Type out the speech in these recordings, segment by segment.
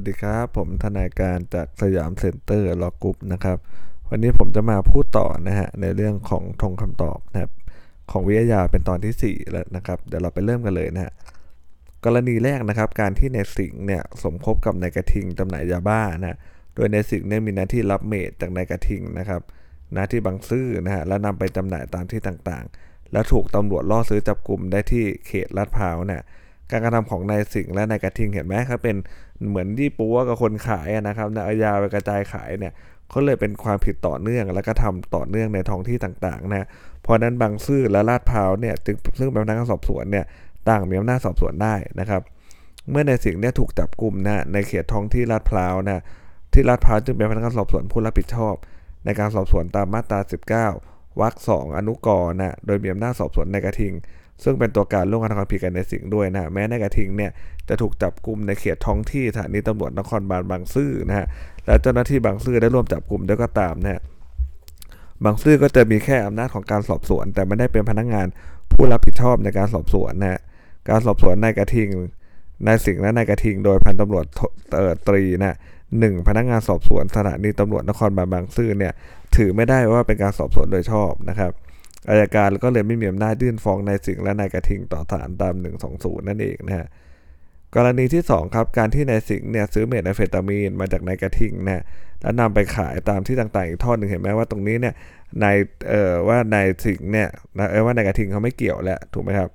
สวัสดีครับ ผมทนายการจากสยามเซ็นเตอร์ Law Group นะครับ วันนี้ผมจะมาพูดต่อนะฮะในเรื่องของธงคำตอบนะครับของวิอาญาเป็นตอนที่ 4 แล้วนะครับ เดี๋ยวเราไปเริ่มกันเลยนะฮะกรณีแรกนะครับ การที่นายสิงห์เนี่ยสมคบกับนายกระทิงจำหน่ายยาบ้านะโดยนายสิงห์เนี่ยมีหน้าที่รับเม็ดจากนายกระทิงนะครับหน้าที่บางซื่อนะฮะแล้วนำไปจำหน่ายตามที่ต่างๆ แล้วถูกตำรวจล่อซื้อจับกลุ่มได้ที่เขตลาดพร้าวเนี่ยการกระทำของนายสิงห์และนายกระทิงเห็นไหมครับเป็น เหมือนยี่ปัวกับคนขายนะครับนะเอายาไปกระจายขายเนี่ยเขาเลยเป็นความผิดต่อเนื่อง แล้วก็ทำต่อเนื่องในท้องที่ต่างๆนะเพราะนั้นบางซื่อและลาดพร้าวเนี่ยจึงซึ่งเป็นพนักงานสอบสวนเนี่ยต่างมีอำนาจสอบสวนได้นะครับ เมื่อในสิ่งเนี่ยถูกจับกลุ่มนะในเขตท้องที่ลาดพร้าวนะที่ลาดพร้าวจึงเป็นพนักงานสอบสวนผู้รับผิดชอบ ในการสอบสวนตามมาตรา 19วรรคสองอนุกรณ์นะโดยมีอำนาจสอบสวนในกระทิง ซึ่งเป็นตัวการร่วมกันทำความผิดกันในสิ่งด้วยนะแม้ในกระทิงเนี่ยจะถูกจับกลุ่มในเขตท้องที่สถานีตำรวจนครบาลบางซื่อนะฮะและเจ้าหน้าที่บางซื่อได้ร่วมจับกลุ่มด้วยก็ตามนะฮะบางซื่อก็จะมีแค่อำนาจของการสอบสวน แต่ไม่ได้เป็นพนักงานผู้รับผิดชอบในการสอบสวนนะฮะการสอบสวนในกระทิงนายสิงห์และนายกระทิง โดยพันตำรวจตรีนะหนึ่งพนักงานสอบสวนสถานีตำรวจนครบาลบางซื่อเนี่ยถือไม่ได้ว่าเป็นการสอบสวนโดยชอบนะครับ อายการก็เลยไม่มีอำนาจยื่นฟ้องนายสิงห์และนายกระทิงต่อศาลตาม 120 นั่นเองนะฮะกรณีที่ 2 ครับ การที่นายสิงห์เนี่ยซื้อเมทแอมเฟตามีนมาจากนายกระทิงนะแล้วนำไปขายตามที่ต่างๆอีกทอดหนึ่งเห็นไหมว่าตรงนี้เนี่ยนายเอ่อว่านายสิงห์เนี่ยเออว่านายกระทิงเขาไม่เกี่ยวแหล้วถูกไหมครับ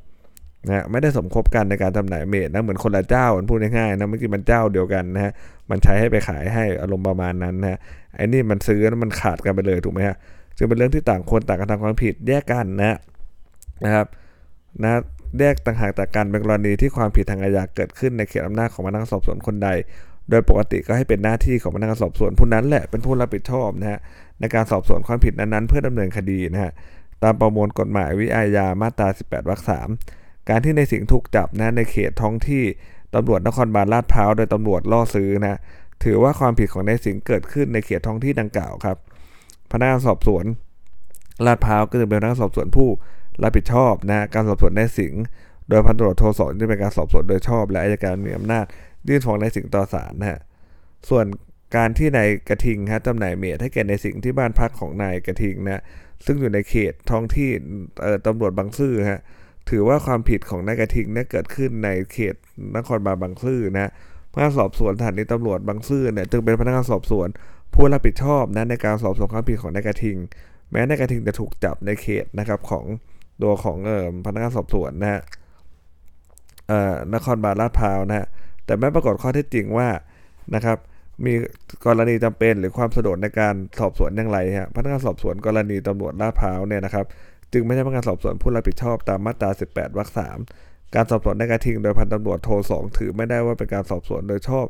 นะไม่ได้สมคบกันในการจำหน่ายเมทนะเหมือนคนละเจ้าพูดง่ายๆนะเมื่อกี้มันเจ้าเดียวกันนะฮะมันใช้ให้ไปขายให้อารมณ์ประมาณนั้นนะไอ้นี่มันซื้อแล้วมันขาดกันไปเลยถูกไหมฮะ จึงเป็นเรื่องที่ต่างคนต่างกระทำความผิดแยกกันนะนะครับนะแยกต่างหากจากกันเป็นกรณีที่ความผิดทางอาญาเกิดขึ้นในเขตอำนาจของพนักงานสอบสวนคนใด โดยปกติก็ให้เป็นหน้าที่ของพนักงานสอบสวนผู้นั้นแหละเป็นผู้รับผิดชอบนะฮะในการสอบสวนความผิดนั้นๆเพื่อดำเนินคดีนะฮะตามประมวลกฎหมายวิอาญามาตรา 18 วรรค 3 การที่ในสิงห์ถูกจับนะในเขตท้องที่ตำรวจนครบาลลาดพร้าวโดยตำรวจล่อซื้อนะถือว่าความผิดของในสิงห์เกิดขึ้นในเขตท้องที่ดังกล่าวครับ พนักงานสอบสวนลาดพร้าวก็จะเป็นพนักงานสอบสวนผู้รับผิดชอบนะการสอบสวนนายสิงห์โดยพันตำรวจโทสอนจะเป็นการสอบสวนโดยชอบ และอายการมีอำนาจยื่นฟ้องนายสิงห์ต่อศาลนะฮะส่วนการที่นายกระทิงฮะจำหน่ายเมทให้แก่นายสิงห์ที่บ้านพักของนายกระทิงนะซึ่งอยู่ในเขตท้องที่ตำรวจบางซื่อฮะถือว่าความผิดของนายกระทิงเนี่ยเกิดขึ้นในเขตนครบาลบางซื่อนะพนักงานสอบสวนสถานีตำรวจบางซื่อเนี่ยจึงเป็นพนักงานสอบสวน ผู้รับผิดชอบนะในการสอบสวนความผิดของนายกระทิง แม้นายกระทิงจะถูกจับในเขตนะครับของตัวของเอ่อพนักงานสอบสวนนะฮะเอ่อนครบาลลาดพร้าวนะฮะแต่ไม่ปรากฏข้อเท็จจริงว่านะครับมีกรณีจำเป็นหรือความสะดวกในการสอบสวนอย่างไรฮะพนักงานสอบสวนกรณีตำรวจลาดพร้าวเนี่ยนะครับจึงไม่ใช่พนักงานสอบสวนผู้รับผิดชอบตามมาตรา 18วรรค3การสอบสวนในกระทิงโดยพันตำรวจโทสองถือไม่ได้ว่าเป็นการสอบสวนโดยชอบ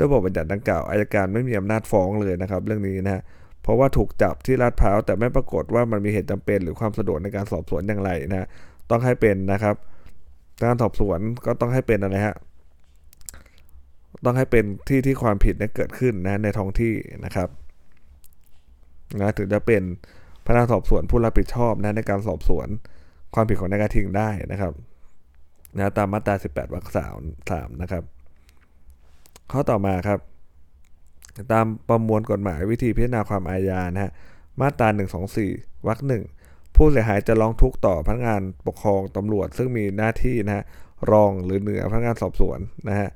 ด้วยบทบัญญัติดังกล่าวอายการไม่มีอำนาจฟ้องเลยนะครับ เรื่องนี้นะฮะเพราะว่าถูกจับที่ลาดพร้าวแต่ไม่ปรากฏว่ามันมีเหตุจำเป็นหรือความสะดวกในการสอบสวนอย่างไรนะต้องให้เป็นนะครับ การสอบสวนก็ต้องให้เป็นอะไรฮะต้องให้เป็นที่ที่ความผิดเนี่ยเกิดขึ้นนะในท้องที่นะครับนะถึงจะเป็นพนักสอบสวนผู้รับผิดชอบนะในการสอบสวนความผิดของนายกระทิงได้นะครับนะตามมาตรา 18วรรคสามนะครับ ข้อต่อมาครับ ตามประมวลกฎหมายวิธีพิจารณาความอาญานะฮะมาตรา 124 วรรคหนึ่งผู้เสียหายจะร้องทุกข์ต่อพนักงานปกครองตำรวจ ซึ่งมีหน้าที่นะฮะรองหรือเหนือพนักงานสอบสวนนะฮะ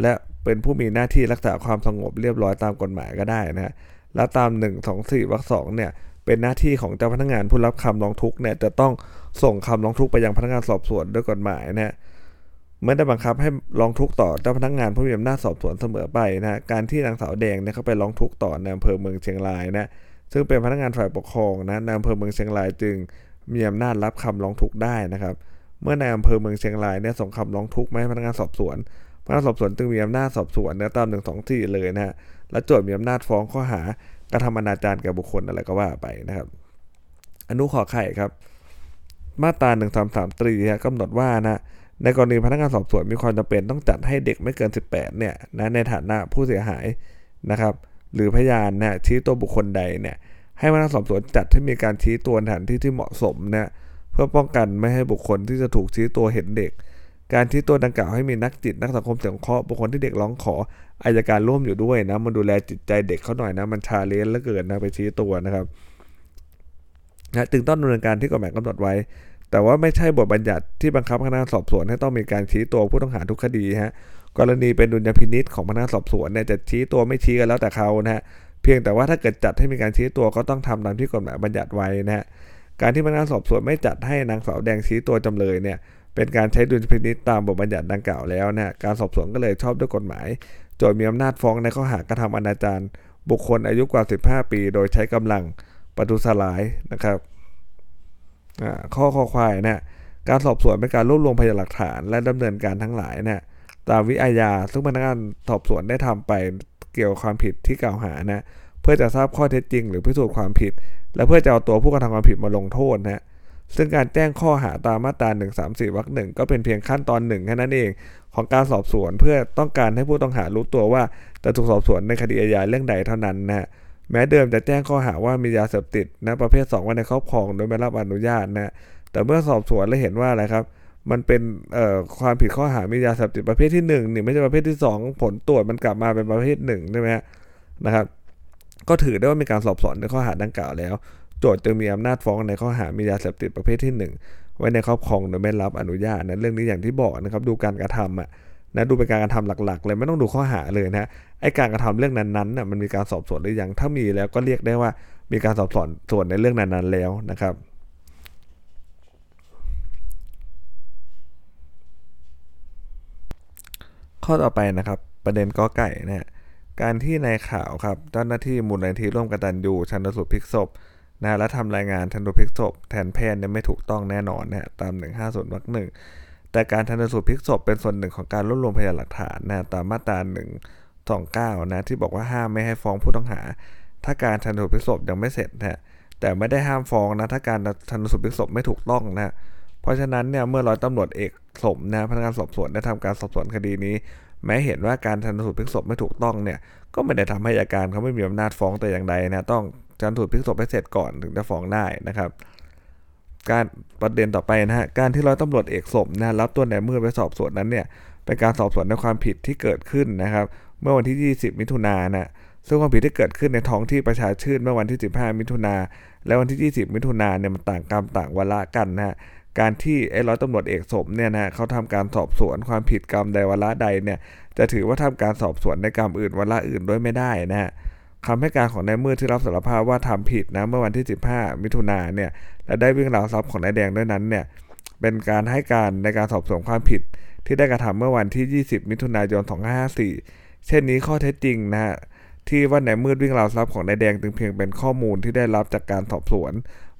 และเป็นผู้มีหน้าที่รักษาความสงบเรียบร้อยตามกฎหมายก็ได้นะฮะและตาม 1 2 4วรรคสองเนี่ยเป็นหน้าที่ของเจ้าพนักงานผู้รับคำร้องทุกข์เนี่ยจะต้องส่งคำร้องทุกข์ไปยังพนักงานสอบสวนด้วยกฎหมายนะฮะ ไม่ได้บังคับให้ร้องทุกข์ต่อเจ้าพนักงานผู้มีอำนาจสอบสวนเสมอไปนะการที่นางสาวแดงเนี่ยเขาไปร้องทุกข์ต่อในอำเภอเมืองเชียงรายนะซึ่งเป็นพนักงานฝ่ายปกครองนะในอำเภอเมืองเชียงรายจึงมีอำนาจรับคำร้องทุกข์ได้นะครับ เมื่อในอำเภอเมืองเชียงรายเนี่ยส่งคำร้องทุกข์มาให้พนักงานสอบสวนพนักงานสอบสวนจึงมีอำนาจสอบสวนเนื้อตามหนึ่งสองที่เลยนะฮะและโจทย์มีอำนาจฟ้องข้อหากระทำอนาจารแก่บุคคลอะไรก็ว่าไปนะครับ อนุขอไข่ครับ มาตราหนึ่งสามสามตรีกำหนดว่านะ ในกรณีพนักงานสอบสวนมีความจำเป็นต้องจัดให้เด็กไม่เกิน 18เนี่ยนะในฐานะผู้เสียหายนะครับ หรือพยานนะชี้ตัวบุคคลใดเนี่ยให้พนักงานสอบสวนจัดให้มีการชี้ตัวสถานที่ที่เหมาะสมนี่ยเพื่อป้องกันไม่ให้บุคคลที่จะถูกชี้ตัวเห็นเด็ก การชี้ตัวดังกล่าวให้มีนักจิตนักสังคมสงเคราะห์บุคคลที่เด็กร้องขออัยการร่วมอยู่ด้วยนะมันดูแลจิตใจเด็กเขาหน่อยนะมัน challenge เหลือเกินนะไปชี้ตัวนะครับนะจึงต้องดำเนินการที่กฎหมายกำหนดไว้ แต่ว่าไม่ใช่บทบัญญัติที่บังคับพนักงานสอบสวนให้ต้องมีการชี้ตัวผู้ต้องหาทุกคดีฮะกรณีเป็นดุลยพินิจของพนักงานสอบสวนเนี่ยจะชี้ตัวไม่ชี้กันแล้วแต่เขานะฮะเพียงแต่ว่าถ้าเกิดจัดให้มีการชี้ตัวก็ต้องทำตามที่กฎหมายบัญญัติไว้นะฮะการที่พนักงานสอบสวนไม่จัดให้นางสาวแดงชี้ตัวจำเลยเนี่ยเป็นการใช้ดุลพินิษตามบทบัญญัติดังกล่าวแล้วนะการสอบสวนก็เลยชอบด้วยกฎหมาย โจทย์มีอำนาจฟ้องในข้อหากระทำอนาจารบุคคลอายุกว่า 15 ปี โดยใช้กำลังประทุษร้ายนะครับ ข้อข้อควายนะการสอบสวนเป็นการรวบรวมพยานหลักฐาน และดำเนินการทั้งหลายเนะตามวิอาญาซึ่งพนักงานสอบสวนได้ทำไปเกี่ยวกับความผิดที่กล่าวหานะเพื่อจะทราบข้อเท็จจริง หรือพิสูจน์ความผิด และเพื่อจะเอาตัวผู้กระทำความผิดมาลงโทษนะซึ่งการแจ้งข้อหาตามมาตรา134วรรคหนึ่งก็เป็นเพียงขั้นตอนหนึ่งแค่นั้นเอง ของการสอบสวนเพื่อต้องการให้ผู้ต้องหารู้ตัวว่าจะถูกสอบสวนในคดีอาญาเรื่องใดเท่านั้นนะ แม้เดิมจะแจ้งข้อหาว่ามียาเสพติดนะประเภท2ไว้ในครอบครองโดยไม่รับอนุญาตนะแต่เมื่อสอบสวนแล้วเห็นว่าอะไรครับ มันเป็นความผิดข้อหามียาเสพติดประเภทที่1นี่ไม่ใช่ประเภทที่ 2 ผลตรวจมันกลับมาเป็นประเภท1ใช่ไหมนะครับ ก็ถือได้ว่ามีการสอบสวนในข้อหาดังกล่าวแล้ว โจทย์จึงมีอำนาจฟ้องในข้อหามียาเสพติดประเภทที่ 1 ไว้ในครอบครองโดยไม่รับอนุญาตนะเรื่องนี้อย่างที่บอกนะครับดูการกระทำอะ นะดูเป็นการกระทำหลักๆ เลยไม่ต้องดูข้อหาเลยนะไอการกระทำเรื่องนั้นๆน่ะมันมีการสอบสวนหรือยังถ้ามีแล้วก็เรียกได้ว่ามีการสอบสวนส่วนในเรื่องนั้นๆแล้วนะครับข้อต่อไปนะครับประเด็นกอไก่นะฮะการที่นายขาวครับเจ้าหน้าที่มูลนิธิร่วมกตัญญูชันสูตรพลิกศพนะและทำรายงานชันสูตรพลิกศพแทนแพทย์เนี่ยไม่ถูกต้องแน่นอนนะฮะตาม 150วรรคหนึ่ง แต่การชันสูตรพลิกศพเป็นส่วนหนึ่งของการรวบรวมพยานหลักฐานนะตามมาตรา129นะที่บอกว่าห้ามไม่ให้ฟ้องผู้ต้องหา ถ้าการชันสูตรพลิกศพยังไม่เสร็จนะแต่ไม่ได้ห้ามฟ้องนะถ้าการชันสูตรพลิกศพไม่ถูกต้องนะเพราะฉะนั้นเนี่ยเมื่อร้อยตำรวจเอกสมนะพนักงานสอบสวนได้ทำการสอบสวนคดีนี้ แม้เห็นว่าการชันสูตรพลิกศพไม่ถูกต้องเนี่ยก็ไม่ได้ทำให้อาการเขาไม่มีอำนาจฟ้องแต่อย่างใดนะต้องชันสูตรพลิกศพให้เสร็จก่อนถึงจะฟ้องได้นะครับ การประเด็นต่อไปนะฮะการที่ร้อยตำรวจเอกสมนะรับตัวนายมืดไปสอบสวนนั้นเนี่ยเป็นการสอบสวนในความผิดที่เกิดขึ้นนะครับ เมื่อวันที่ 20 มิถุนายนนะซึ่งความผิดที่เกิดขึ้นในท้องที่ประชาชื่นเมื่อวันที่ 15 มิถุนาและวันที่ 20 มิถุนาเนี่ยมันต่างกรรมต่างวาระกันนะฮะการที่ไอ้ร้อยตำรวจเอกสมเนี่ยนะเขาทำการสอบสวนความผิดกรรมใดวาระใดเนี่ยจะถือว่าทำการสอบสวนในกรรมอื่นวาระอื่นด้วยไม่ได้นะฮะ คำให้การของนายมืดที่รับสารภาพว่าทำผิดนะเมื่อวันที่ 15 มิถุนาเนี่ยและได้วิ่งราวทรัพย์ของนายแดงด้วยนั้นเนี่ยเป็นการให้การในการสอบสวนความผิดที่ได้กระทำเมื่อวันที่ 20 มิถุนายน 2554 เช่นนี้ข้อเท็จจริงนะฮะที่ว่านายมืดวิ่งราวทรัพย์ของนายแดงจึงเพียงเป็นข้อมูลที่ได้รับจากการสอบสวน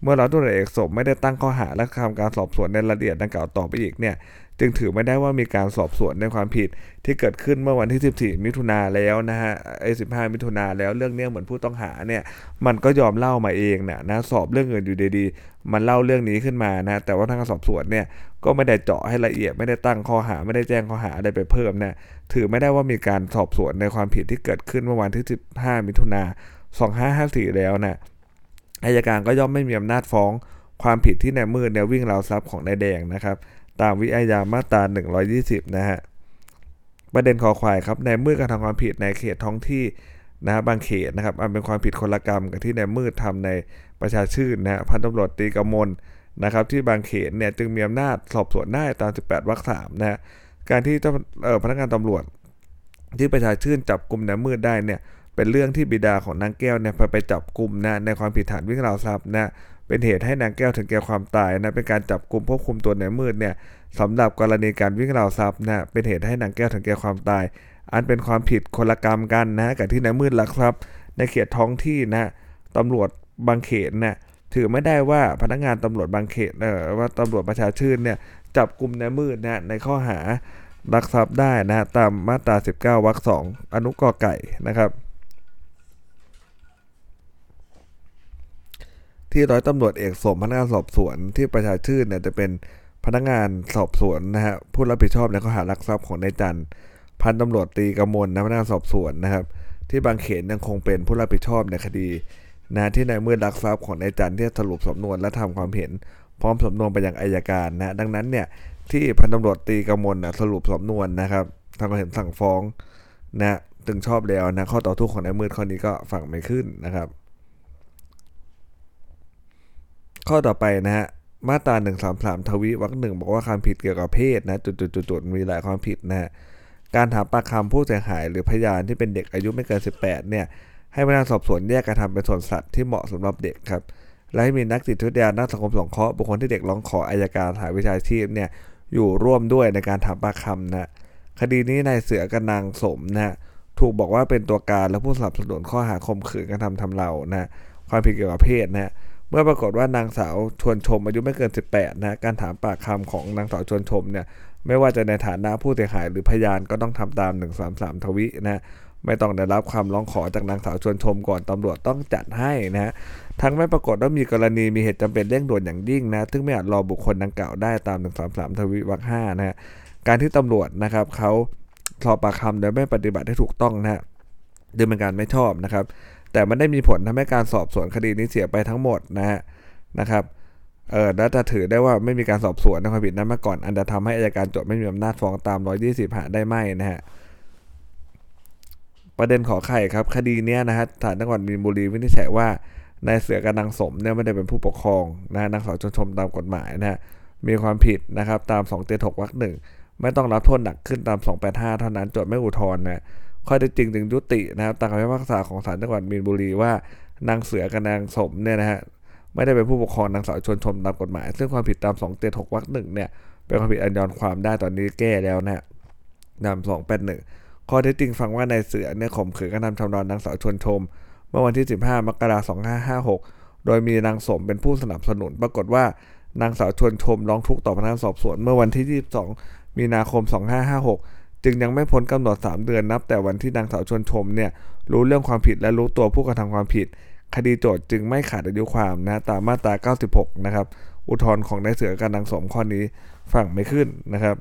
เมื่อร้อยตำรวจเอกสมไม่ได้ตั้งข้อหาและทำการสอบสวนในรายละเอียดดังกล่าวต่อไปอีกเนี่ย จึงถือไม่ได้ว่ามีการสอบสวนในความผิดที่เกิดขึ้นเมื่อวันที่ 14 มิถุนาแล้วนะฮะไอ้15 มิถุนาแล้วเรื่องเนี้ยเหมือนผู้ต้องหาเนี่ยมันก็ยอมเล่ามาเองเนี่ยนะสอบเรื่องอื่นอยู่ดีๆ มันเล่าเรื่องนี้ขึ้นมานะแต่ว่าทางสอบสวนเนี่ยก็ไม่ได้เจาะให้ละเอียดไม่ได้ตั้งข้อหาไม่ได้แจ้งข้อหาอะไรไปเพิ่มนะถือไม่ได้ว่ามีการสอบสวนในความผิดที่เกิดขึ้นเมื่อวันที่ 15 มิถุนา2554 แล้วนะอายการก็ย่อมไม่มีอำนาจฟ้องความผิดที่นายมืดเนี่ยวิ่งราวทรัพย์ของนายแดงนะครับ ตามวิอาญามาตรา 120 นะฮะ ประเด็นขอควายครับ ในมืดกระทำความผิดในเขตท้องที่นะฮะบางเขตนะครับอันเป็นความผิดคนละกรรมกับที่ในมืดทำในประชาชื่นนะฮะพันตำรวจตีกมลนะครับ ที่บางเขตเนี่ยจึงมีอำนาจสอบสวนได้ตาม 18 วรรคสามนะฮะการที่เจ้าพนักงานตำรวจ ที่ประชาชื่นจับกลุ่มในมืดได้เนี่ยเป็นเรื่องที่บิดาของนางแก้วเนี่ยไปจับกลุ่มนะในความผิดฐานวิ่งราวทรัพย์นะ เป็นเหตุให้นางแก้วถึงแก่ความตายนะเป็นการจับกลุ่มควบคุมตัวในมืดเนี่ยสำหรับกรณีการวิ่งราวทรัพย์นะเป็นเหตุให้นางแก้วถึงแก่ความตาย อันเป็นความผิดคนละกรรมกันนะกับที่ในมืดลักทรัพย์ในเขตท้องที่นะตำรวจบางเขตนะถือไม่ได้ว่าพนักงานตำรวจบางเขตเออว่าตำรวจประชาชื่นเนี่ยจับกลุ่มในมืดนะในข้อหารักทรัพย์ได้นะตามมาตรา 19วรรคสองอนุกอไก่นะครับ ที่ร้อยตำรวจเอกสมพนักงานสอบสวนที่ประชาชื่นเนี่ยจะเป็นพนักงานสอบสวนนะฮะผู้รับผิดชอบในข้อหารักทรัพย์ของนายจันพันตำรวจตีกมลนะพนักงานสอบสวนนะครับ ที่บางเขนยังคงเป็นผู้รับผิดชอบในคดีนะที่ในเมื่อรักทรัพย์ของนายจันที่สรุปสำนวนและทำความเห็น พร้อมสำนวนไปยังอายการนะดังนั้นเนี่ยที่พันตำรวจตีกำมลนะสรุปสำนวนนะครับทำให้เห็นสั่งฟ้องนะถึงชอบแล้วนะข้อต่อทุกของนายมืดข้อนี้ก็ฝั่งไม่ขึ้นนะครับ ข้อต่อไปนะฮะมาตรา1นึทวีวรรคหนึ่งบอกว่าความผิดเกี่ยวกับเพศนะจุดๆๆมีหลายความผิดนะฮะการถามปากคำผู้เสียหายหรือพยานที่เป็นเด็กอายุไม่เกิน 18 เนี่ย ให้พนักงานสอบสวนแยกกระทำเป็นส่วนสัตว์ที่เหมาะสำหรับเด็กครับ และให้มีนักจิตวิทยานักสังคมสงเคราะห์บุคคลที่เด็กร้องขออายการสาวิชาชีพเนี่ยอยู่ร่วมด้วยในการถามปากคำนะคดีนี้นายเสือกับนางสมนะถูกบอกว่าเป็นตัวการและผู้สนับสนุนข้อหาข่มขืนกระทำทำเรานะความผิดเกี่ยวกับเพศนะ เมื่อปรากฏว่านางสาวชวนชมอายุไม่เกิน 18นะการถามปากคำของนางสาวชวนชมเนี่ยไม่ว่าจะในฐานะผู้เสียหายหรือพยานก็ต้องทำตาม 133 ทวินะไม่ต้องได้รับความร้องขอจากนางสาวชวนชมก่อนตำรวจต้องจัดให้นะทั้งไม่ปรากฏว่ามีกรณีมีเหตุจำเป็นเร่งด่วนอย่างยิ่งนะซึ่งไม่อาจรอบุคคลดังกล่าวได้ตาม 133 ทวิวรรคห้านะการที่ตำรวจนะครับเขาสอบปากคำโดยไม่ปฏิบัติให้ถูกต้องนะดึงเป็นการไม่ชอบนะครับ แต่มันได้มีผลทำให้การสอบสวนคดีนี้เสียไปทั้งหมดนะฮะนะครับเออแล้วจะถือได้ว่าไม่มีการสอบสวนในความผิดนั้นมาก่อน อันจะทำให้อายการโจทย์ไม่มีอำนาจฟ้องตาม 120หาได้ไหมนะฮะประเด็นขอไข่ครับ คดีนี้นะฮะศาลจังหวัดมีนบุรีวินิจฉัยว่านายเสือกับนางสมเนี่ยไม่ได้เป็นผู้ปกครองนะนางสาวชนชมตามกฎหมายนะฮะมีความผิดนะครับตาม2เตถกวรรคหนึ่งไม่ต้องรับโทษหนักขึ้นตาม 285 เท่านั้นโจทย์ไม่อุทธรณ์นะ ข้อเท็จจริงถึงยุตินะครับตามคำพิพากษาของศาลจังหวัดมีนบุรีว่านางเสือกับนางสมเนี่ยนะฮะไม่ได้เป็นผู้ปกครองนางสาวชนชมตามกฎหมาย ซึ่งความผิดตาม 2 เตถกวรรคหนึ่งเนี่ยเป็นความผิดอันยอนความได้ตอนนี้แก้แล้วนะนำ281ข้อเท็จจริงฟังว่านายเสือเนี่ยข่มขืนกระทำชำเรานางสาวชนชม เมื่อวันที่ 15 มกราคม 2556 โดยมีนางสมเป็นผู้สนับสนุน ปรากฏว่านางสาวชวนชมร้องทุกข์ต่อพนักงานสอบสวน เมื่อวันที่ 22 มีนาคม 2556 จึงยังไม่พ้นกำหนด 3 เดือนนับ แต่วันที่นางสาวชวนชมเนี่ยรู้เรื่องความผิดและรู้ตัวผู้กระทำความผิด คดีโจทย์จึงไม่ขาดอายุความนะตามมาตรา 96 นะครับ อุทธรณ์ของนายเสือกับนางสมข้อนี้ฝั่งไม่ขึ้นนะครับ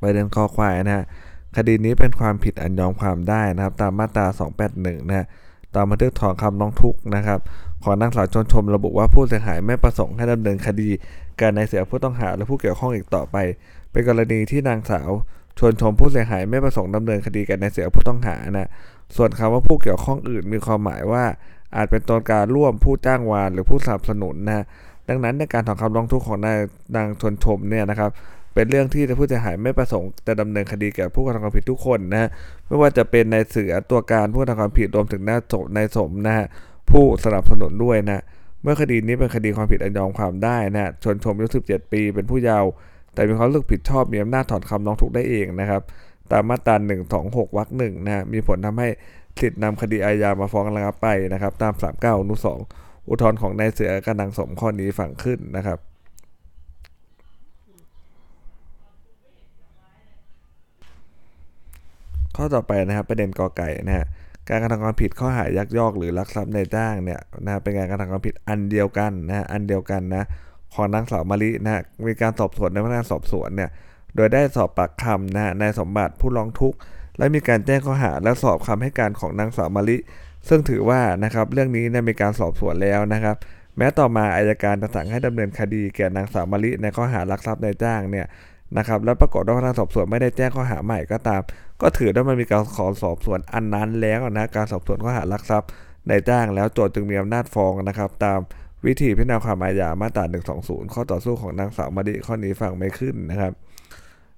ประเด็นข้อควายนะฮะคดีนี้เป็นความผิดอันยอมความได้นะครับ ตามมาตรา 281 นะฮะตามบันทึกถอนคำร้องทุกข์นะครับ ของนางสาวชนชมระบุว่าผู้เสียหายไม่ประสงค์ให้ดำเนินคดี การในเสียผู้ต้องหาและผู้เกี่ยวข้องอีกต่อไป เป็นกรณีที่นางสาวชวนชมผู้เสียหายไม่ประสงค์ดำเนินคดีกับนในเสียผู้ต้องหานะส่วนคำว่าผู้เกี่ยวข้องอื่นมีความหมายว่า อาจเป็นตนการร่วมผู้จ้างวานหรือผู้สนับสนุนนะดังนั้นในการถอนคำร้องทุกข์ของนางนางชวนชมเนี่ยนะครับเป็นเรื่องที่ผู้เสียหายไม่ประสงค์จะดำเนินคดีแก่ผู้กระทำความผิดทุกคนนะไม่ว่าจะเป็นในเสือตัวการผู้กระทำความผิดรวมถึงนายสมนายสมนะฮะผู้สนับสนุนด้วยนะเมื่อคดีนี้เป็นคดีความผิดอันยอมความได้นะชนชมอายุ17 ปี เป็นผู้เยาว์ แต่มีความรู้สึกผิดชอบมีอำนาจถอนคำร้องทุกข์ได้เองนะครับตามมาตรา126วรรคหนึ่งนะมีผลทำให้สิทธินำคดีอาญามาฟ้องระงับไปนะครับ ตาม 39อนุ2อุทธรณ์ของนายเสือกระนังสมข้อนี้ฝังขึ้นนะครับข้อต่อไปนะครับประเด็นกอไก่นะฮะการกระทำความผิดข้อหายักยอกหรือลักทรัพย์ในจ้างเนี่ยนะเป็นการกระทำความผิดอันเดียวกันนะอันเดียวกันนะ ของนางสาวมารินะมีการสอบสวนในพนักงานสอบสวนเนี่ยโดยได้สอบปากคำนะในสมบัติผู้ร้องทุกข์และมีการแจ้งข้อหาและสอบคำให้การของนางสาวมาริ ซึ่งถือว่านะครับเรื่องนี้เนี่ยมีการสอบสวนแล้วนะครับ แม้ต่อมาอายการจะสั่งให้ดำเนินคดีแก่นางสาวมาริในข้อหารักทรัพย์ในจ้างเนี่ยนะครับแล้วปรากฏว่าพนักงานสอบสวนไม่ได้แจ้งข้อหาใหม่ก็ตาม ก็ถือว่ามันมีการขอสอบสวนอันนั้นแล้วนะการสอบสวนข้อหารักทรัพย์ในจ้างแล้วโจทย์จึงมีอำนาจฟ้องนะครับตาม วิธีพิจารณาความอาญามาตรา120 ข้อต่อสู้ของนางสาวมาดิข้อนี้ฟังไม่ขึ้นนะครับ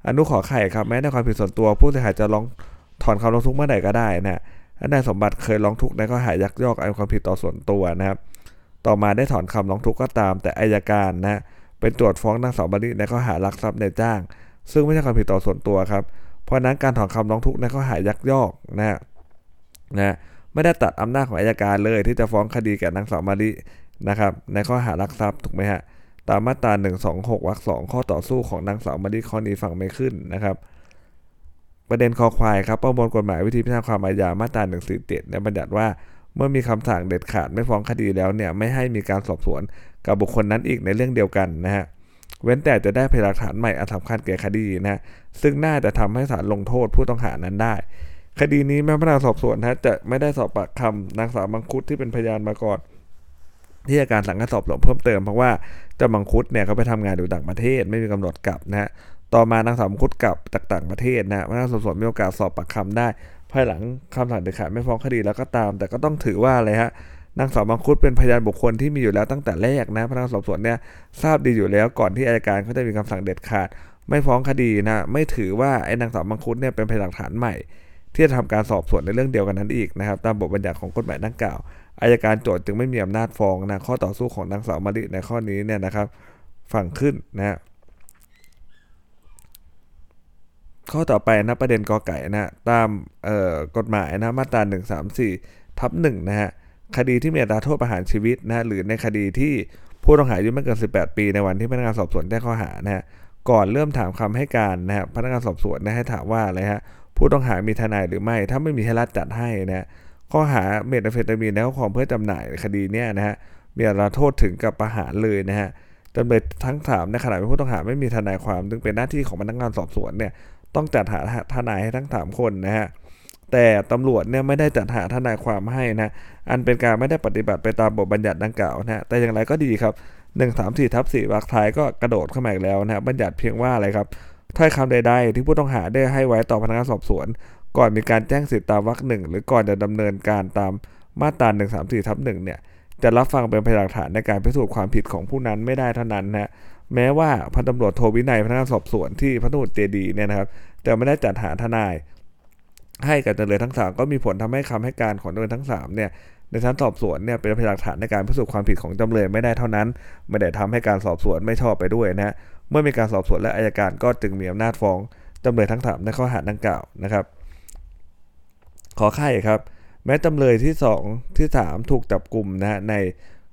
อนุขอไข่ครับแม้ในความผิดส่วนตัวผู้เสียหายจะร้องถอนคำร้องทุกข์เมื่อใดก็ได้นะนายสมบัติเคยร้องทุกข์ในข้อหายักยอกอันความผิดต่อส่วนตัวนะครับ ต่อมาได้ถอนคำร้องทุกข์ก็ตาม แต่อายการนะเป็นตรวจฟ้องนางสาวมาดิในข้อหารักทรัพย์ในจ้าง ซึ่งไม่ใช่ความผิดต่อส่วนตัวครับ เพราะนั้นการถอนคำร้องทุกข์ในข้อหายักยอกนะนะไม่ได้ตัดอำนาจของอายการเลยที่จะฟ้องคดีแก่นางสาวมาริ นะครับในข้อหารักทรัพย์ถูกไหมฮะตามมาตรา 126วรรคสองข้อต่อสู้ของนางสาวมาริข้อนี้ฟังไม่ขึ้นนะครับ ประเด็นคอควายครับประมวลกฎหมายวิธีพิจารณาความอาญามาตรา147ในบัญญัติว่า เมื่อมีคำสั่งเด็ดขาดไม่ฟ้องคดีแล้วเนี่ยไม่ให้มีการสอบสวนกับบุคคลนั้นอีกในเรื่องเดียวกันนะฮะเว้นแต่จะได้พยานหลักฐานใหม่อันสำคัญแก่คดีนะซึ่งน่าจะทำให้ศาลลงโทษผู้ต้องหานั้นได้ คดีนี้แม้พนักงานสอบสวนนะจะไม่ได้สอบปากคำนางสาวมังคุดที่เป็นพยานมาก่อน ที่อาการสั่งให้สอบสวนเพิ่มเติมเพราะว่าเจ้ามังคุดเนี่ยเขาไปทำงานอยู่ต่างประเทศไม่มีกำหนดกลับนะฮะต่อมานางสาวมังคุดกลับจากต่างประเทศนะพนักงานสอบสวนมีโอกาสสอบปากคำได้ ภายหลังคำสั่งเด็ดขาดไม่ฟ้องคดีแล้วก็ตาม แต่ก็ต้องถือว่าอะไรฮะนางสาวมังคุดเป็นพยานบุคคลที่มีอยู่แล้วตั้งแต่แรกนะพนักงานสอบสวนเนี่ยทราบดีอยู่แล้วก่อนที่อายการเขาจะมีคำสั่งเด็ดขาด ไม่ฟ้องคดีนะไม่ถือว่าไอ้นางสาวมังคุดเนี่ยเป็นพยานหลักฐานใหม่ ที่จะทำการสอบสวนในเรื่องเดียวกันนั้นอีกนะครับ ตามบทบัญญัติของกฎหมายดังกล่าวอายการโจทย์จึงไม่มีอำนาจฟ้องนะข้อต่อสู้ของนางสาวมาริในข้อนี้เนี่ยนะครับฟังขึ้นนะข้อต่อไปนะประเด็นกอไก่นะตามกฎหมายนะมาตรา1 3 4ทับ1นะฮะคดีที่มีอัตราโทษประหารชีวิตนะหรือในคดีที่ผู้ต้องหาอายุไม่เกิน 18 ปีในวันที่พนักงานสอบสวนแจ้งข้อหานะฮะก่อนเริ่มถามคำให้การนะฮะพนักงานสอบสวนนะให้ถามว่าอะไรฮะ ผู้ต้องหามีทนายหรือไม่ ถ้าไม่มีให้รัฐจัดให้นะข้อหาเมทแอมเฟตามีนแล้วของเพื่อจำหน่ายคดีเนี้ยนะฮะมีอัตราโทษถึงกับประหารเลยนะฮะจำเลยทั้งสามในขณะเป็นผู้ต้องหาไม่มีทนายความซึ่งเป็นหน้าที่ของพนักงานสอบสวนเนี่ยต้องจัดหาทนายให้ทั้งสามคนนะฮะแต่ตำรวจเนี่ยไม่ได้จัดหาทนายความให้นะอันเป็นการไม่ได้ปฏิบัติไปตามบทบัญญัติดังกล่าวนะแต่อย่างไรก็ดีครับ 1 3 4ทับ4วรรคท้ายก็กระโดดเข้ามาอีกแล้วนะบัญญัติเพียงว่าอะไรครับ ถ้อยคำใดๆ ที่ผู้ต้องหาได้ให้ไว้ต่อพนักงานสอบสวน ก่อนมีการแจ้งสิทธิตามวรรคหนึ่งหรือก่อนจะดำเนินการตามมาตรา1 3 4ทับ1เนี่ยจะรับฟังเป็นพยานหลักฐานในการพิสูจน์ความผิดของผู้นั้นไม่ได้เท่านั้นนะแม้ว่าพันตำรวจโทวินัยพนักงานสอบสวนที่พระตำรวจเจดีเนี่ยนะครับแต่ไม่ได้จัดหาทนาย ให้กับจำเลยทั้งสามก็มีผลทำให้คำให้การของจำเลยทั้ง3เนี่ยในชั้นสอบสวนเนี่ยเป็นพยานหลักฐานในการพิสูจน์ความผิดของจำเลยไม่ได้เท่านั้น ไม่ได้ทำให้การสอบสวนไม่ชอบไปด้วยนะ มื่อมีการสอบสวนและอายการก็จึงมีอำนาจฟ้องจำเลยทั้งสามในข้อหาดังกล่าวนะครับ ขอค่ครับ แม้จำเลยที่ 2 ที่ 3 ถูกจับกลุ่มนะใน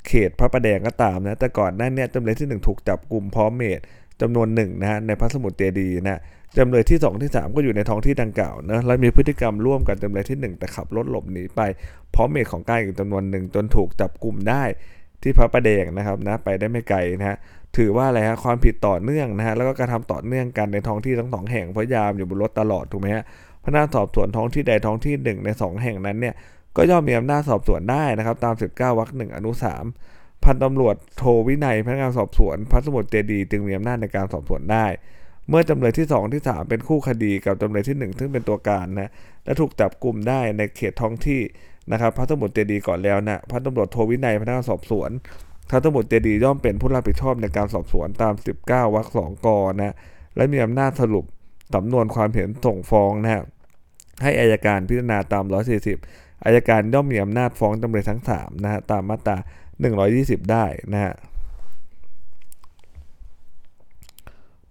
เขตพระประแดงก็ตามนะแต่ก่อนหน้านี้จำเลยที่ 1 ถูกจับกลุ่มพร้อมเมตจำนวนหนึ่งนะฮะในพระสมุทรเจดีนะจำเลยที่ 2 ที่ 3 ก็อยู่ในท้องที่ดังกล่าวนะและมีพฤติกรรมร่วมกันจำเลยที่ 1 แต่ขับรถหลบหนีไปพร้อมเมตของกายอีกจำนวนหนึ่งจนถูกจับกลุ่มได้ที่พระประแดงนะครับนะไปได้ไม่ไกลนะฮะ ถือว่าอะไรฮะความผิดต่อเนื่องนะฮะแล้วก็การทำต่อเนื่องกันในท้องที่ทั้งสองแห่งเพราะยามอยู่บนรถตลอดถูกไหมฮะพนักงานสอบสวนท้องที่ใดท้องที่หนึ่งใน 2 แห่งนั้นเนี่ยก็ย่อมมีอำนาจสอบสวนได้นะครับ ตาม 19วรรคหนึ่งอนุ3พันตำรวจโทวินัยพนักงานสอบสวนพระสมุทรเจดี จึงมีอำนาจในการสอบสวนได้ เมื่อจำเลยที่ 2 ที่ 3 เป็นคู่คดีกับจำเลยที่ 1 ซึ่งเป็นตัวการนะและถูกจับกลุ่มได้ในเขตท้องที่นะครับพระสมุทรเจดีก่อนแล้วนะพันตำรวจโทวินัยพนักงานสอบสวน ท้าตำรวจเจดีย่อมเป็นผู้รับผิดชอบในการสอบสวนตาม 19วรรคสองกนะและมีอำนาจสรุปสำนวนความเห็นส่งฟ้องนะให้อายการพิจารณาตาม 140อายการย่อมมีอำนาจฟ้องจำเลยทั้ง3นะฮะตามมาตรา 120 ได้นะฮะ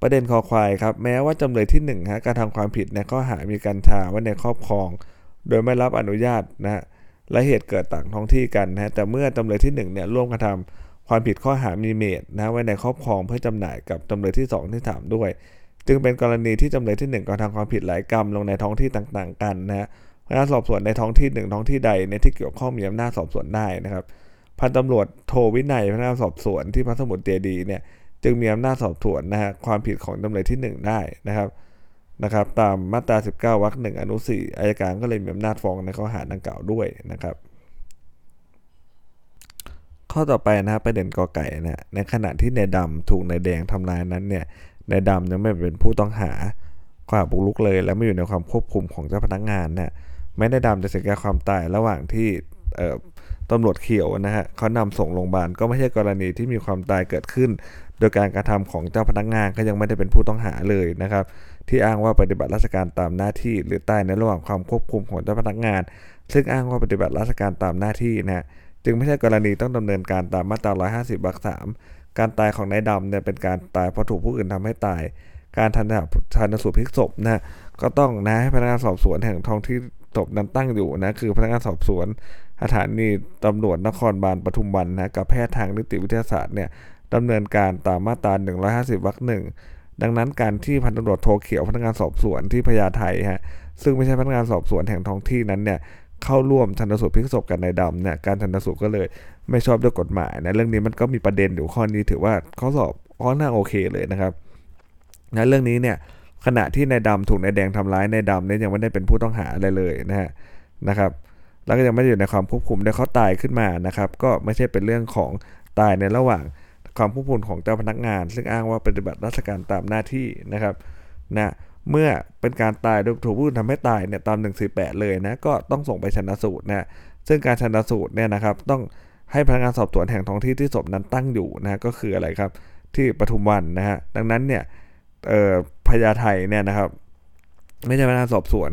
ประเด็นคอควายครับแม้ว่าจำเลยที่1ฮะการทำความผิดในข้อหามีกัญชาไว้ในครอบครอง โดยไม่รับอนุญาตนะฮะและเหตุเกิดต่างท้องที่กันนะแต่เมื่อจำเลยที่1เนี่ยร่วมกระทำ ความผิดข้อหามีเมตนะไว้ในครอบครองเพื่อจำหน่ายกับจำเลยที่ 2 ที่ 3 ด้วย จึงเป็นกรณีที่จำเลยที่1กระทำความผิดหลายกรรมลงในท้องที่ต่างๆ กันนะพนักงาสอบสวนในท้องที่หนึ่งท้องที่ใดในที่เกี่ยวข้องมีอำนาจสอบสวนได้นะครับพันตำรวจโทวินัยพนักงานสอบสวนที่พระสมุทรเจดีเนี่ยจึงมีอำนาจสอบสวนนะฮะความผิดของจำเลยที่ 1 ได้นะครับนะครับ ตามมาตรา 19วรรคหนึ่งอนุ4อายการก็เลยมีอำนาจฟ้องในข้อหาดังกล่าวด้วยนะครับ ข้อต่อไปนะครับประเด็นกอไก่นะในขณะที่นายดำถูกนายแดงทำลายนั้นเนี่ยนายดำยังไม่เป็นผู้ต้องหาควาบุกลุกเลย และไม่อยู่ในความควบคุมของเจ้าพนักงานนะแม้นายดำจะเสียแก่ความตายระหว่างที่ตำรวจเขียวนะฮะเขานำส่งโรงพยาบาลก็ไม่ใช่กรณีที่มีความตายเกิดขึ้น โดยการกระทำของเจ้าพนักงานก็ยังไม่ได้เป็นผู้ต้องหาเลยนะครับ ที่อ้างว่าปฏิบัติราชการตามหน้าที่ หรือตายในระหว่างความควบคุมของเจ้าพนักงาน ซึ่งอ้างว่าปฏิบัติราชการตามหน้าที่นะ จึงไม่ใช่กรณีต้องดำเนินการตามมาตรา 150วรรคสามการตายของนายดำเนี่ยเป็นการตายเพราะถูกผู้อื่นทำให้ตาย การทันทันสูตรพลิกศพนะก็ต้องนะให้พนักงานสอบสวนแห่งท้องที่ศพนั้นตั้งอยู่นะคือพนักงานสอบสวนสถานีตำรวจนครบาลปทุมวันนะกับแพทย์ทางนิติวิทยาศาสตร์เนี่ยดำเนินการตามมาตรา 150วรรคหนึ่งดังนั้นการที่พันตำรวจโทเขียวพนักงานสอบสวนที่พญาไทฮะซึ่งไม่ใช่พนักงานสอบสวนแห่งท้องที่นั้นเนี่ย เข้าร่วมชันสูตรพลิกศพกันในดำเนี่ยการชันสูตรก็เลยไม่ชอบด้วยกฎหมายนะเรื่องนี้มันก็มีประเด็นอยู่ข้อนี้ถือว่าข้อสอบข้อหน้าโอเคเลยนะครับนะเรื่องนี้เนี่ยขณะที่นายดำถูกนายแดงทำร้ายนายดำเนี่ยยังไม่ได้เป็นผู้ต้องหาอะไรเลยนะฮะนะครับแล้วก็ยังไม่ได้อยู่ในความควบคุมได้เขาตายขึ้นมานะครับ ก็ไม่ใช่เป็นเรื่องของตายในระหว่างความควบคุมของเจ้าพนักงาน ซึ่งอ้างว่าปฏิบัติราชการตามหน้าที่นะครับนะ เมื่อเป็นการตายโดยถูกผู้อื่นทำให้ตายเนี่ยตาม148 เลยนะก็ต้องส่งไปชนะสูตรนะซึ่งการชนะสูตรเนี่ยนะครับต้องให้พนักงานสอบสวนแห่งท้องที่ที่ศพนั้นตั้งอยู่นะก็คืออะไรครับที่ปทุมวันนะฮะดังนั้นเนี่ยพญาไทเนี่ยนะครับ ไม่ใช่พนักงานสอบสวน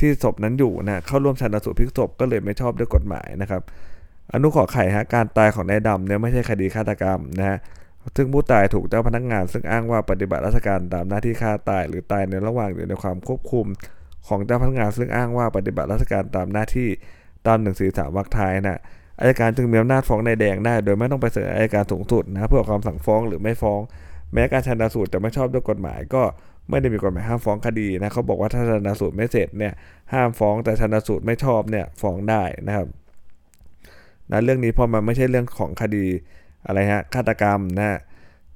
ที่ศพนั้นอยู่นะเข้าร่วมชันสูตรพลิกศพก็เลยไม่ชอบด้วยกฎหมายนะครับ อนุขอไข่ฮะการตายของนายดำเนี่ยไม่ใช่คดีฆาตกรรมนะฮะ ซึ่งผู้ตายถูกเจ้าพนักงาน ซึ่งอ้างว่าปฏิบัติราชการตามหน้าที่ฆ่าตาย หรือตายในระหว่างอยู่ในความควบคุม ของเจ้าพนักงาน ซึ่งอ้างว่าปฏิบัติราชการตามหน้าที่ตามหนึ่งสี่สามวรรคท้ายนะอายการจึงมีอำนาจฟ้องนายแดงได้ โดยไม่ต้องไปเสนออายการสูงสุดนะเพื่อความสั่งฟ้องหรือไม่ฟ้อง แม้การชันสูตรจะไม่ชอบด้วยกฎหมายก็ไม่ได้มีกฎหมายห้ามฟ้องคดีนะเขาบอกว่าถ้าชันสูตรไม่เสร็จเนี่ยห้ามฟ้องแต่ชันสูตรไม่ชอบเนี่ยฟ้องได้นะครับนะเรื่องนี้พอมันไม่ใช่เรื่องของคดี อะไรฮะฆาตกรรมนะ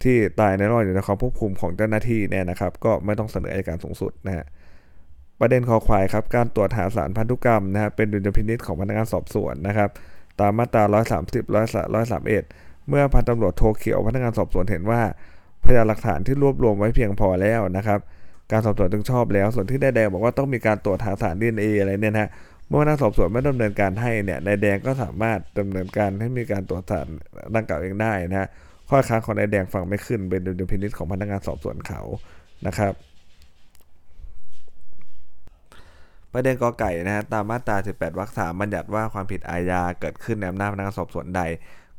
ที่ตายในรอดอยู่ในความควบคุมของเจ้าหน้าที่เนี่ยนะครับ ก็ไม่ต้องเสนออายการสูงสุดนะฮะประเด็นคอควายครับการตรวจหาสารพันธุกรรมนะฮะเป็นดุลยพินิษของพนักงานสอบสวนนะครับ ตามมาตรา 130 131 เมื่อพันตำรวจโทเขียวพนักงานสอบสวนเห็นว่าพยานหลักฐานที่รวบรวมไว้เพียงพอแล้วนะครับ การสอบสวนจึงชอบแล้ว ส่วนที่ได้แดงบอกว่าต้องมีการตรวจหาสารดีเอ็นเออะไรเนี่ยนะ เมื่อพนักสอบสวนไม่ดำเนินการให้เนี่ยนายแดงก็สามารถดำเนินการให้มีการตรวจสารดังกล่าวเองได้นะข้อค้างของนายแดงฟังไม่ขึ้นเป็นดุลพินิษของพนักงานสอบสวนเขานะครับ ประเด็นกอไก่นะฮะตามมาตรา 18 วรรคสามบัญญัติว่าความผิดอาญาเกิดขึ้นในอำนาจพนักงานสอบสวนใด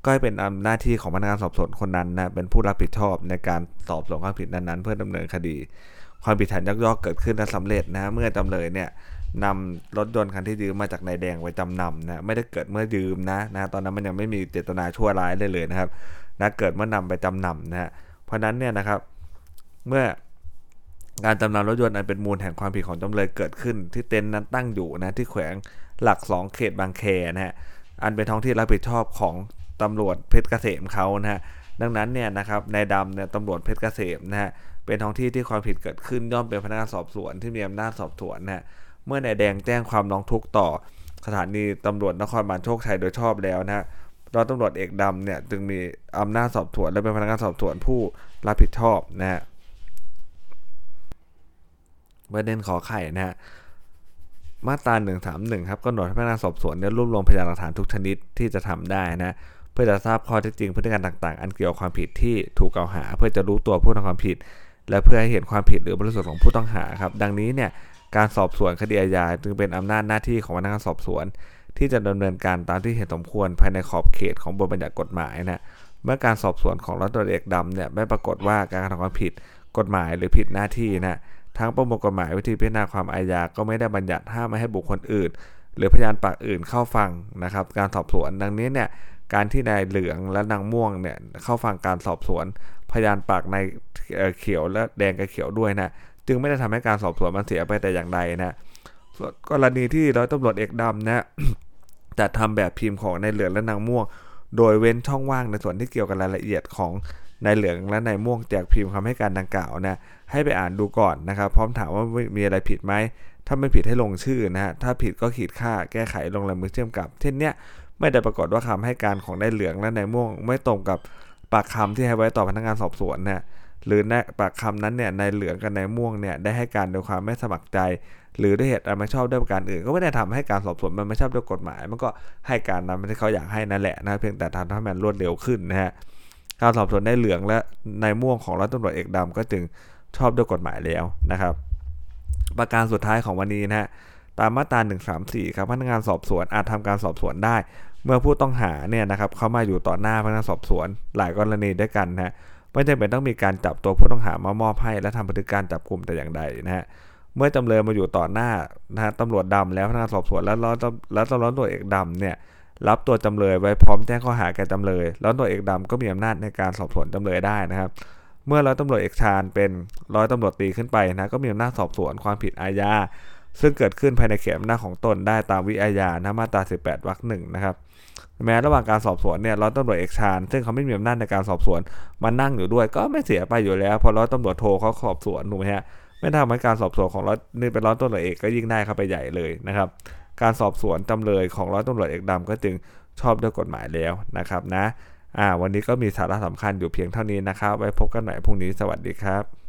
ก็ให้เป็นอำนาจที่ของพนักงานสอบสวนคนนั้นนะเป็นผู้รับผิดชอบในการสอบสวนความผิดนั้นๆ เพื่อดำเนินคดี ความผิดฐานยักยอกเกิดขึ้นและสำเร็จนะเมื่อจำเลยเนี่ย นำรถยนต์คันที่ยืมมาจากนายแดงไปจำนำนะไม่ได้เกิดเมื่อยืมนะนะตอนนั้นมันยังไม่มีเจตนาชั่วร้ายเลยเลยนะครับนะเกิดเมื่อนำไปจำนำนะฮะเพราะนั้นเนี่ยนะครับเมื่อการจำนำรถยนต์อันเป็นมูลแห่งความผิดของจำเลยเกิดขึ้น ที่เต็นท์นั้นตั้งอยู่นะที่แขวงหลักสองเขตบางแคนะฮะอันเป็นท้องที่รับผิดชอบของตำรวจเพชรเกษมเขานะฮะดังนั้นเนี่ยนะครับนายดำเนี่ยตำรวจเพชรเกษมนะฮะเป็นท้องที่ที่ความผิดเกิดขึ้นย่อมเป็นพนักงานสอบสวนที่มีอำนาจสอบสวนนะฮะ เมื่อนายแดงแจ้งความร้องทุกข์ต่อสถานีตำรวจนครบาลโชคชัยโดยชอบแล้วนะร้อยตำรวจเอกดำเนี่ยจึงมีอำนาจสอบสวนและเป็นพนักงานสอบสวนผู้รับผิดชอบนะฮะประเด็นขอไข่นะฮะมาตรา131ครับกำหนดให้พนักงานสอบสวนเนี่ยรวบรวมพยานหลักฐานทุกชนิดที่จะทำได้นะเพื่อจะทราบข้อเท็จจริงพฤติกรรต่างๆ อันเกี่ยวกับความผิดที่ถูกกล่าวหา เพื่อจะรู้ตัวผู้ทำความผิด และเพื่อให้เห็นความผิดหรือบริสุทธิ์ของผู้ต้องหาครับ ดังนี้เนี่ย การสอบสวนคดีอาญาจึงเป็นอำนาจหน้าที่ของพนักงานสอบสวน ที่จะดำเนินการตามที่เห็นสมควรภายในขอบเขตของบทบัญญัติกฎหมายนะเมื่อการสอบสวนของรัฐตรวจเอกดำเนี่ยไม่ปรากฏว่าการกระทำความผิดกฎหมายหรือผิดหน้าที่นะทั้งประมวลกฎหมายวิธีพิจารณาความอาญาก็ไม่ได้บัญญัติห้ามไม่ให้บุคคลอื่น หรือพยานปากอื่นเข้าฟังนะครับ การสอบสวนดังนี้เนี่ยการที่นายเหลืองและนางม่วงเนี่ยเข้าฟังการสอบสวน พยานปากในเขียวและแดงกับเขียวด้วยนะ จึงไม่ได้ทำให้การสอบสวนมันเสียไปแต่อย่างใดนะส่วนกรณีที่ร้อยตำรวจเอกดำนะจัดทำแบบพิมพ์ของนายเหลืองและนางม่วง โดยเว้นช่องว่างในส่วนที่เกี่ยวกับรายละเอียดของนายเหลืองและนายม่วงแจกพิมพ์คำให้การดังกล่าวนะให้ไปอ่านดูก่อนนะครับ พร้อมถามว่ามีอะไรผิดไหมถ้าไม่ผิดให้ลงชื่อนะฮะถ้าผิดก็ขีดค่าแก้ไขลงลายมือเชื่อมกับ เช่นเนี้ยไม่ได้ปรากฏว่าคำให้การของนายเหลืองและนายม่วง ไม่ตรงกับปากคำที่ให้ไว้ต่อพนักงานสอบสวนนะ หรือในปากคำนั้นเนี่ยนายเหลืองกับนายม่วงเนี่ยได้ให้การโดยความไม่สมัครใจ หรือด้วยเหตุอันไม่ชอบด้วยประการอื่น ก็ไม่ได้ทำให้การสอบสวนมันไม่ชอบด้วยกฎหมาย มันก็ให้การนั้นที่เขาอยากให้นั่นแหละนะเพียงแต่ทำให้มันรวดเร็วขึ้นนะฮะการสอบสวนในเหลืองและในม่วงของรัฐตำรวจเอกดำก็จึงชอบด้วยกฎหมายแล้วนะครับ ประการสุดท้ายของวันนี้นะฮะตามมาตรา134 ครับพนักงานสอบสวนอาจทำการสอบสวนได้ เมื่อผู้ต้องหาเนี่ยนะครับเขามาอยู่ต่อหน้าพนักงานสอบสวนหลายกรณีด้วยกันนะ ไม่จำเป็นต้องมีการจับตัวผู้ต้องหามามอบให้ และทำพฤติการจับกลุ่มแต่อย่างใดนะฮะเมื่อจำเลยมาอยู่ต่อหน้านะฮะตำรวจดำแล้วพนักงานสอบสวนแล้วแล้วแล้วตำรวจตัวเอกดำเนี่ยรับตัวจำเลยไว้พร้อมแจ้งข้อหาแก่จำเลย แล้วตัวเอกดำก็มีอำนาจในการสอบสวนจำเลยได้นะครับ เมื่อร้อยตำรวจเอกชาญเป็นร้อยตำรวจตีขึ้นไปนะก็มีอำนาจสอบสวนความผิดอาญา ซึ่งเกิดขึ้นภายในเขตอำนาจของตนได้ตามวิอาญานะมาตรา 18 วรรคหนึ่งนะครับ แม้ระหว่างการสอบสวนเนี่ยร้อยตำรวจเอกชาญซึ่งเขาไม่มีอำนาจในการสอบสวนมานั่งอยู่ด้วย ก็ไม่เสียไปอยู่แล้วพอร้อยตำรวจโทเขาสอบสวนถูกไหมฮะไม่ทำให้การสอบสวนของร้อยนี่เป็นร้อยต้นหน่วยเอกก็ยิ่งได้เข้าไปใหญ่เลยนะครับ การสอบสวนจำเลยของร้อยตำรวจเอกดำก็จึงชอบด้วยกฎหมายแล้วนะครับนะอ่าวันนี้ก็มีสาระสำคัญอยู่เพียงเท่านี้นะครับ ไว้พบกันใหม่พรุ่งนี้สวัสดีครับ